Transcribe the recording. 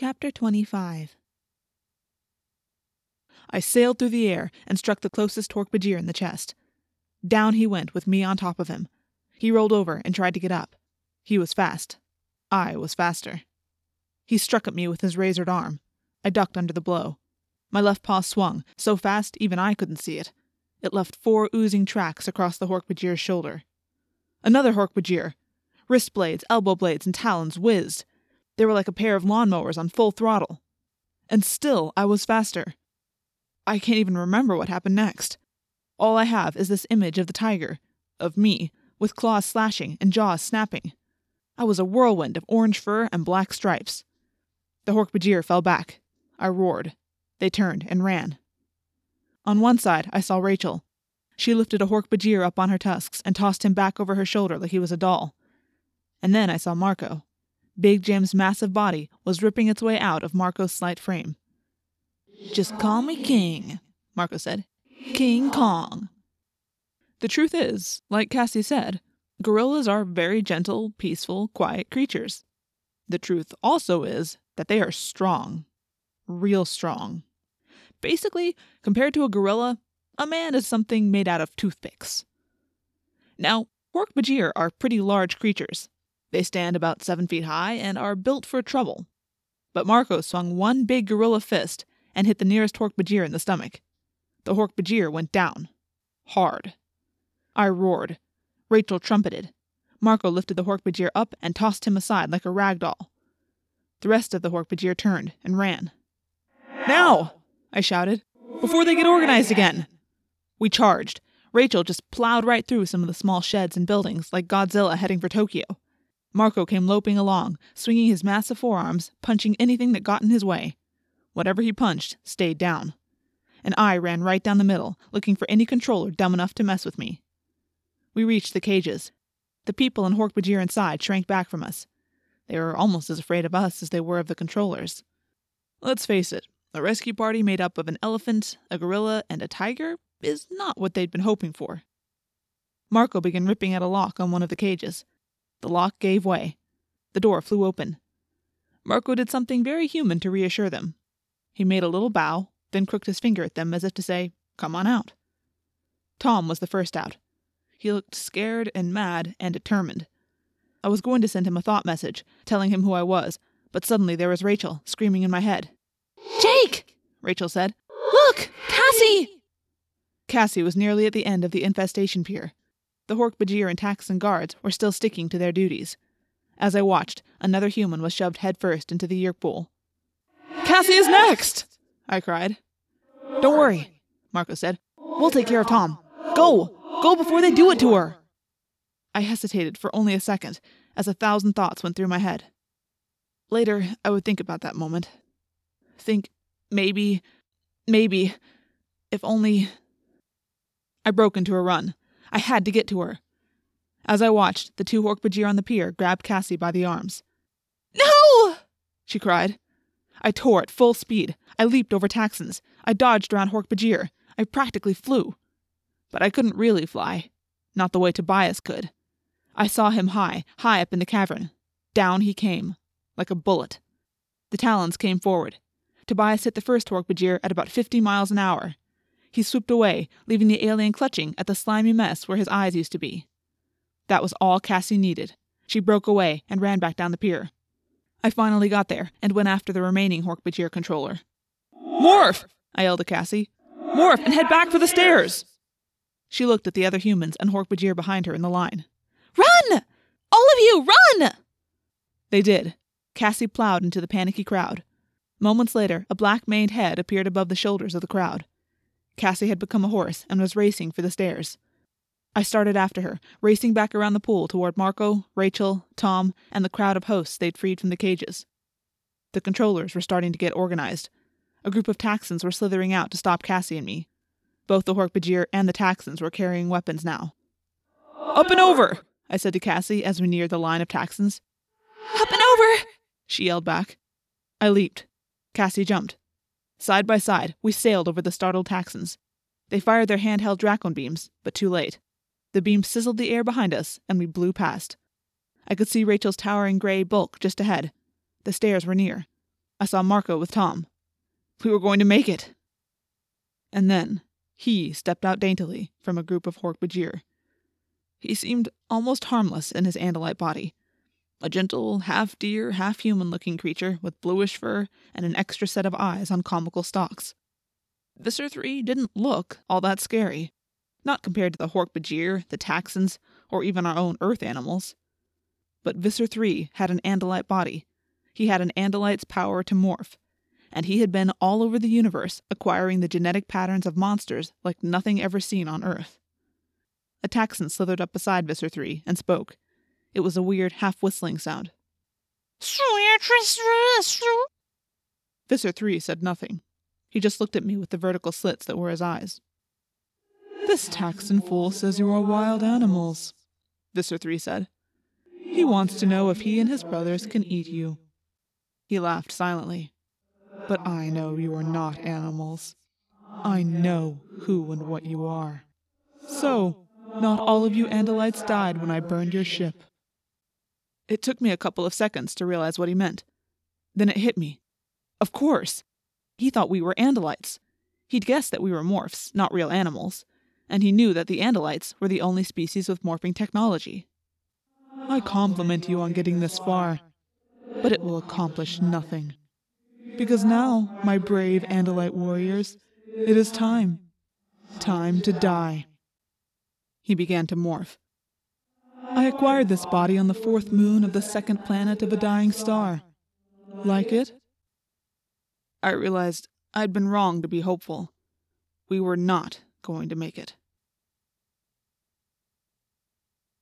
Chapter 25 I sailed through the air and struck the closest Hork-Bajir in the chest. Down he went with me on top of him. He rolled over and tried to get up. He was fast. I was faster. He struck at me with his razored arm. I ducked under the blow. My left paw swung, so fast even I couldn't see it. It left four oozing tracks across the Hork-Bajir's shoulder. Another Hork-Bajir. Wrist blades, elbow blades, and talons whizzed. They were like a pair of lawnmowers on full throttle. And still I was faster. I can't even remember what happened next. All I have is this image of the tiger, of me, with claws slashing and jaws snapping. I was a whirlwind of orange fur and black stripes. The Hork-Bajir fell back. I roared. They turned and ran. On one side, I saw Rachel. She lifted a Hork-Bajir up on her tusks and tossed him back over her shoulder like he was a doll. And then I saw Marco. Big Jim's massive body was ripping its way out of Marco's slight frame. Just call me King, Marco said. King Kong. The truth is, like Cassie said, gorillas are very gentle, peaceful, quiet creatures. The truth also is that they are strong. Real strong. Basically, compared to a gorilla, a man is something made out of toothpicks. Now, Hork-Bajir are pretty large creatures. They stand about seven feet high and are built for trouble. But Marco swung one big gorilla fist and hit the nearest Hork-Bajir in the stomach. The Hork-Bajir went down. Hard. I roared. Rachel trumpeted. Marco lifted the Hork-Bajir up and tossed him aside like a rag doll. The rest of the Hork-Bajir turned and ran. Now! I shouted. Before they get organized again! We charged. Rachel just plowed right through some of the small sheds and buildings like Godzilla heading for Tokyo. Marco came loping along, swinging his massive forearms, punching anything that got in his way. Whatever he punched stayed down. And I ran right down the middle, looking for any controller dumb enough to mess with me. We reached the cages. The people in Hork-Bajir inside shrank back from us. They were almost as afraid of us as they were of the controllers. Let's face it, a rescue party made up of an elephant, a gorilla, and a tiger is not what they'd been hoping for. Marco began ripping at a lock on one of the cages. The lock gave way. The door flew open. Marco did something very human to reassure them. He made a little bow, then crooked his finger at them as if to say, Come on out. Tom was the first out. He looked scared and mad and determined. I was going to send him a thought message, telling him who I was, but suddenly there was Rachel, screaming in my head. Jake! Rachel said. Look! Cassie! Cassie was nearly at the end of the infestation pier. The Hork-Bajir and Taxxon guards were still sticking to their duties. As I watched, another human was shoved headfirst into the yeerk pool. Cassie is next! I cried. Don't worry, Marco said. We'll take care of Tom. Go! Go before they do it to her! I hesitated for only a second as a thousand thoughts went through my head. Later, I would think about that moment. Think, maybe, maybe, if only. I broke into a run. I had to get to her. As I watched, the two Hork-Bajir on the pier grabbed Cassie by the arms. No! she cried. I tore at full speed. I leaped over Taxxons. I dodged around Hork-Bajir. I practically flew. But I couldn't really fly. Not the way Tobias could. I saw him high, high up in the cavern. Down he came, like a bullet. The talons came forward. Tobias hit the first Hork-Bajir at about 50 miles an hour. He swooped away, leaving the alien clutching at the slimy mess where his eyes used to be. That was all Cassie needed. She broke away and ran back down the pier. I finally got there and went after the remaining Hork-Bajir controller. Morph! I yelled at Cassie. Morph and head back for the stairs! She looked at the other humans and Hork-Bajir behind her in the line. Run! All of you, run! They did. Cassie plowed into the panicky crowd. Moments later, a black maned head appeared above the shoulders of the crowd. Cassie had become a horse and was racing for the stairs. I started after her, racing back around the pool toward Marco, Rachel, Tom, and the crowd of hosts they'd freed from the cages. The controllers were starting to get organized. A group of Taxxons were slithering out to stop Cassie and me. Both the Hork-Bajir and the Taxxons were carrying weapons now. Up and over! I said to Cassie as we neared the line of Taxxons. Up and over! She yelled back. I leaped. Cassie jumped. Side by side, we sailed over the startled Taxxons. They fired their handheld Dracon beams, but too late. The beam sizzled the air behind us, and we blew past. I could see Rachel's towering gray bulk just ahead. The stairs were near. I saw Marco with Tom. We were going to make it. And then he stepped out daintily from a group of Hork-Bajir. He seemed almost harmless in his Andalite body. A gentle, half deer, half human looking creature with bluish fur and an extra set of eyes on comical stalks. Visser 3 didn't look all that scary, not compared to the Hork-Bajir, the Taxxons, or even our own Earth animals. But Visser 3 had an Andalite body. He had an Andalite's power to morph, and he had been all over the universe acquiring the genetic patterns of monsters like nothing ever seen on Earth. A Taxxon slithered up beside Visser 3 and spoke. It was a weird, half whistling sound. Visser 3 said nothing. He just looked at me with the vertical slits that were his eyes. This Taxxon fool says you are wild animals, Visser 3 said. He wants to know if he and his brothers can eat you. He laughed silently. But I know you are not animals. I know who and what you are. So, not all of you Andalites died when I burned your ship. It took me a couple of seconds to realize what he meant. Then it hit me. Of course! He thought we were Andalites. He'd guessed that we were morphs, not real animals, and he knew that the Andalites were the only species with morphing technology. I compliment you on getting this far, but it will accomplish nothing. Because now, my brave Andalite warriors, it is time. Time to die. He began to morph. I acquired this body on the fourth moon of the second planet of a dying star. Like it? I realized I'd been wrong to be hopeful. We were not going to make it.